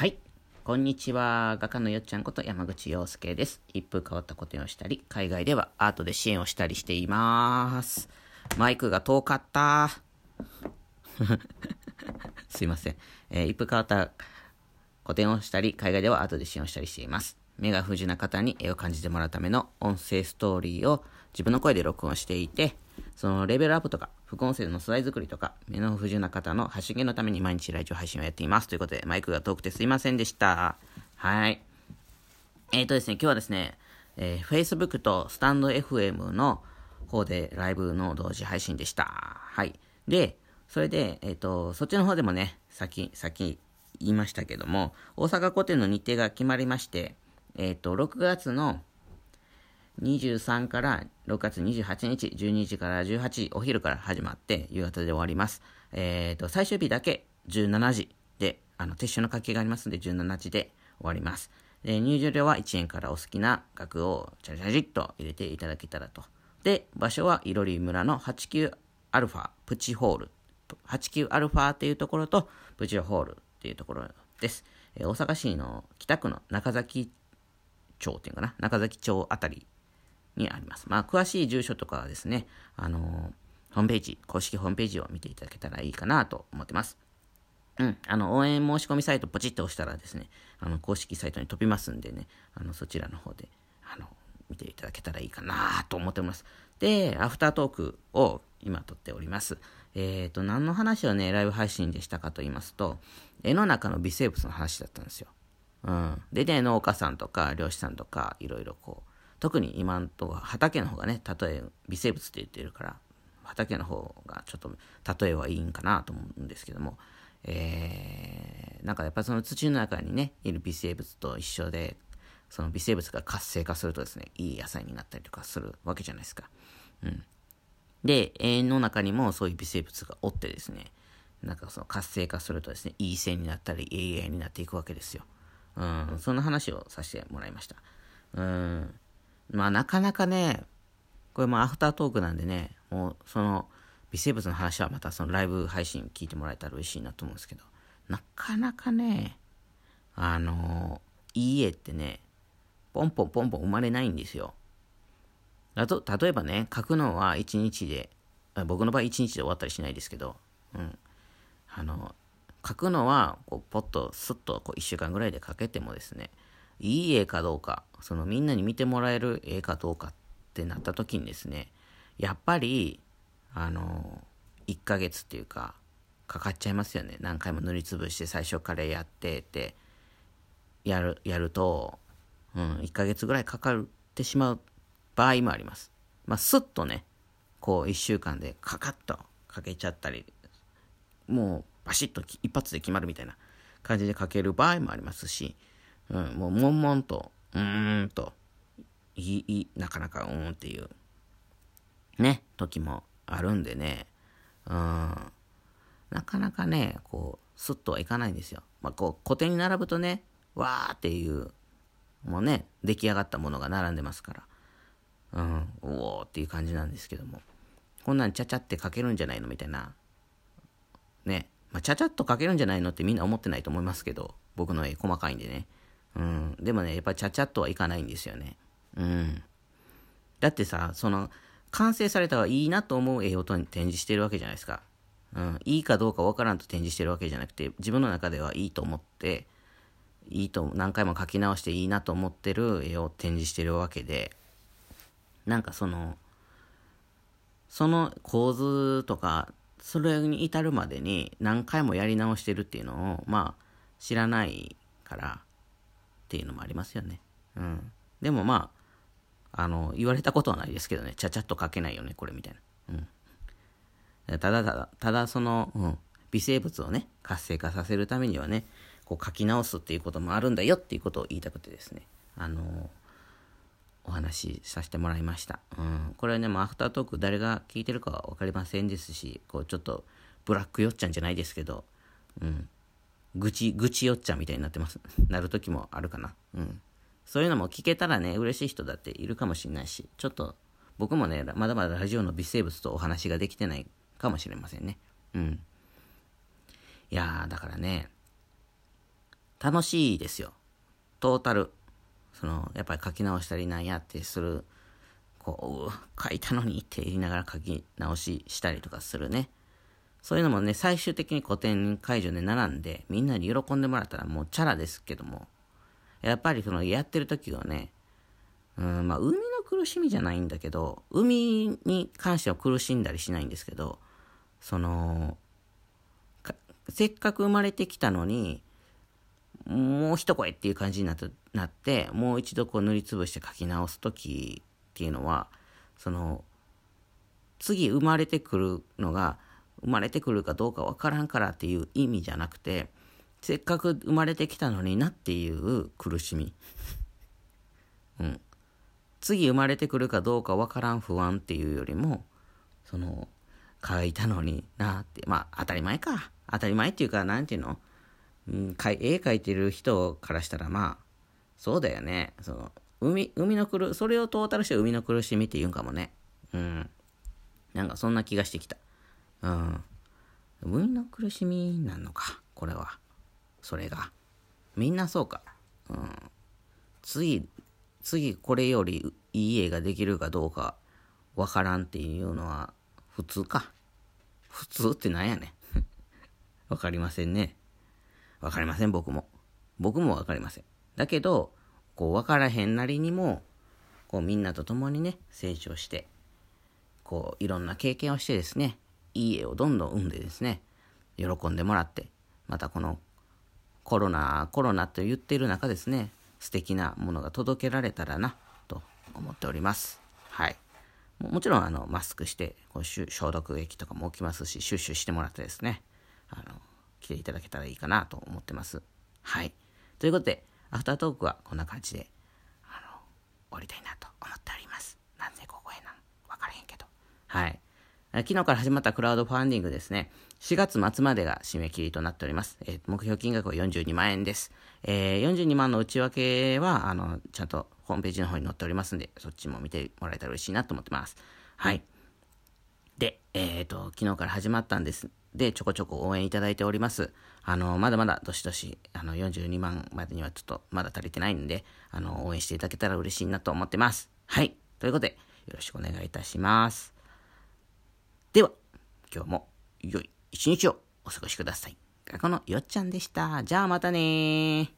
はい。こんにちは。画家のよっちゃんこと山口洋介です。一風変わったことをしたり、海外ではアートで支援をしたりしています。マイクが遠かった。すいません。えー一風変わった個展をしたり、海外ではアートで支援をしたりしています。目が不自由な方に絵を感じてもらうための音声ストーリーを自分の声で録音していて、そのレベルアップとか、副音声の素材作りとか、目の不自由な方の発信のために毎日ラジオ配信をやっています。ということで、マイクが遠くてすいませんでした。はい。えーとですね、今日はですね、えー Facebook とスタンド FM の方でライブの同時配信でした。はい。で、それで、えっ、と、そっちの方でもね、先、先言いましたけども、大阪古典の日程が決まりまして、えっ、と、6月の23から6月28日、12時から18時、お昼から始まって、夕方で終わります。えっ、と、最終日だけ17時で、あの、撤収の書きがありますので、17時で終わります。で入場料は1円からお好きな額をチャリチャチャっと入れていただけたらと。で、場所は、いろり村の89アルファプチホール。89アルファっていうところと、プチホールっていうところです。えー大阪市の北区の中崎町っていうかな、中崎町あたりにあります。まあ、詳しい住所とかはですね、あのーホームページ、公式ホームページを見ていただけたらいいかなと思ってます。うん、あの、応援申し込みサイトポチッと押したらですね、あの、公式サイトに飛びますんでね、あの、そちらの方で、あの、見ていただけたらいいかなと思っております。で、アフタートークを今撮っております。えっ、と、何の話をね、ライブ配信でしたかと言いますと、絵の中の微生物の話だったんですよ。うん。でね、農家さんとか漁師さんとか、いろいろこう、特に今んとこ畑の方がね、例え微生物って言ってるから、畑の方がちょっと例えはいいんかなと思うんですけども、えー、なんかやっぱりその土の中にね、いる微生物と一緒で、その微生物が活性化するとですね、いい野菜になったりとかするわけじゃないですか。うん。で、絵の中にもそういう微生物がおってですね、なんかその活性化するとですね、いい線になったり、いい絵になっていくわけですよ。うん、そんな話をさせてもらいました。うん。まあなかなかね、これもアフタートークなんでね、もうその微生物の話はまたそのライブ配信聞いてもらえたら嬉しいなと思うんですけど、なかなかね、あのいい絵ってね、ポンポンポンポン生まれないんですよ。あと例えばね、書くのは1日で、僕の場合1日で終わったりしないですけど、うん。あの、書くのは、こう、ポッと、スッと、こう、1週間ぐらいで書けてもですね、いい絵かどうか、そのみんなに見てもらえる絵かどうかってなった時にですね、やっぱり、あの、1ヶ月っていうか、かかっちゃいますよね。何回も塗りつぶして最初からやってって、やる、やると、うん、1ヶ月ぐらいかかってしまう場合もあります。まあ、スッとね、こう、1週間でカカッとかけちゃったり、もうバシッと一発で決まるみたいな感じで書ける場合もありますし、うん、もう悶々と、うーんと、いい、なかなかうーんっていう、ね、時もあるんでね、うん、なかなかね、こう、スッとはいかないんですよ。まあ、こう、古典に並ぶとね、わーっていう、もうね、出来上がったものが並んでますから、うん、おーっていう感じなんですけども、こんなんちゃちゃって書けるんじゃないのみたいな、ね、まあ、ちゃちゃっと書けるんじゃないのってみんな思ってないと思いますけど、僕の絵細かいんでね。うん。でもね、やっぱちゃちゃっとはいかないんですよね。うん。だってさ、その、完成されたはいいなと思う絵を展示してるわけじゃないですか。うん。いいかどうかわからんと展示してるわけじゃなくて、自分の中ではいいと思って、いいと、何回も描き直していいなと思ってる絵を展示してるわけで、なんかその、その構図とか、それに至るまでに何回もやり直してるっていうのを、まあ、知らないからっていうのもありますよね。うん。でもまあ、あの、言われたことはないですけどね、ちゃちゃっと書けないよね、これみたいな。うん。ただただ、ただその、うん、微生物をね、活性化させるためにはね、こう書き直すっていうこともあるんだよっていうことを言いたくてですね、あのお話しさせてもらいました。うん。これはね、もうアフタートーク誰が聞いてるかは分かりませんですし、こうちょっとブラックよっちゃんじゃないですけど、うん。愚痴、愚痴よっちゃんみたいになってます。なる時もあるかな。うん。そういうのも聞けたらね、嬉しい人だっているかもしれないし、ちょっと僕もね、まだまだラジオの微生物とお話ができてないかもしれませんね。うん。いやー、だからね、楽しいですよ。トータル。その、やっぱり書き直したりなんやってする、こう、書いたのにって言いながら書き直ししたりとかするね。そういうのもね、最終的に古典解除で並んで、みんなに喜んでもらったらもうチャラですけども、やっぱりそのやってる時はね、うん、まあ、海の苦しみじゃないんだけど、海に関しては苦しんだりしないんですけど、その、せっかく生まれてきたのに、もう一声っていう感じになってなってもう一度こう塗りつぶして書き直す時っていうのはその次生まれてくるのが生まれてくるかどうかわからんからっていう意味じゃなくてせっかく生まれてきたのになっていう苦しみ。うん。次生まれてくるかどうかわからん不安っていうよりも、その、書いたのになって、まあ当たり前か。当たり前っていうか、なんていうの？うん、絵描いてる人からしたらまあ、そうだよね。その、海、海の苦、それをトータルして海の苦しみって言うんかもね。うん。なんかそんな気がしてきた。うん。海の苦しみなのか、これは。それが。みんなそうか。うん。次、次これよりいい絵ができるかどうかわからんっていうのは普通か。普通ってなんやねん。わかりませんね。わかりません、僕も。僕もわかりません。だけど、こう、わからへんなりにも、こう、みんなと共にね、成長して、こう、いろんな経験をしてですね、いい絵をどんどん生んでですね、喜んでもらって、またこのコロナ、コロナと言っている中ですね、素敵なものが届けられたらな、と思っております。はい。もちろん、あの、マスクして、こう消毒液とかも置きますし、シュッシュしてもらってですね、あの、来ていただけたらいいかなと思ってます。はい。ということで、アフタートークはこんな感じで、あの、終わりたいなと思っております。なんでここへなんわからへんけど。はい。昨日から始まったクラウドファンディングですね。4月末までが締め切りとなっております。えー、目標金額は42万円です。えー、42万の内訳は、あの、ちゃんとホームページの方に載っておりますんで、そっちも見てもらえたら嬉しいなと思ってます。はい。で、えっ、ー、と、昨日から始まったんです。で、ちょこちょこ応援いただいております。あの、まだまだ、どしどし、あの、42万までにはちょっと、まだ足りてないんで、あの、応援していただけたら嬉しいなと思ってます。はい。ということで、よろしくお願いいたします。では、今日も良い一日をお過ごしください。学校のよっちゃんでした。じゃあまたね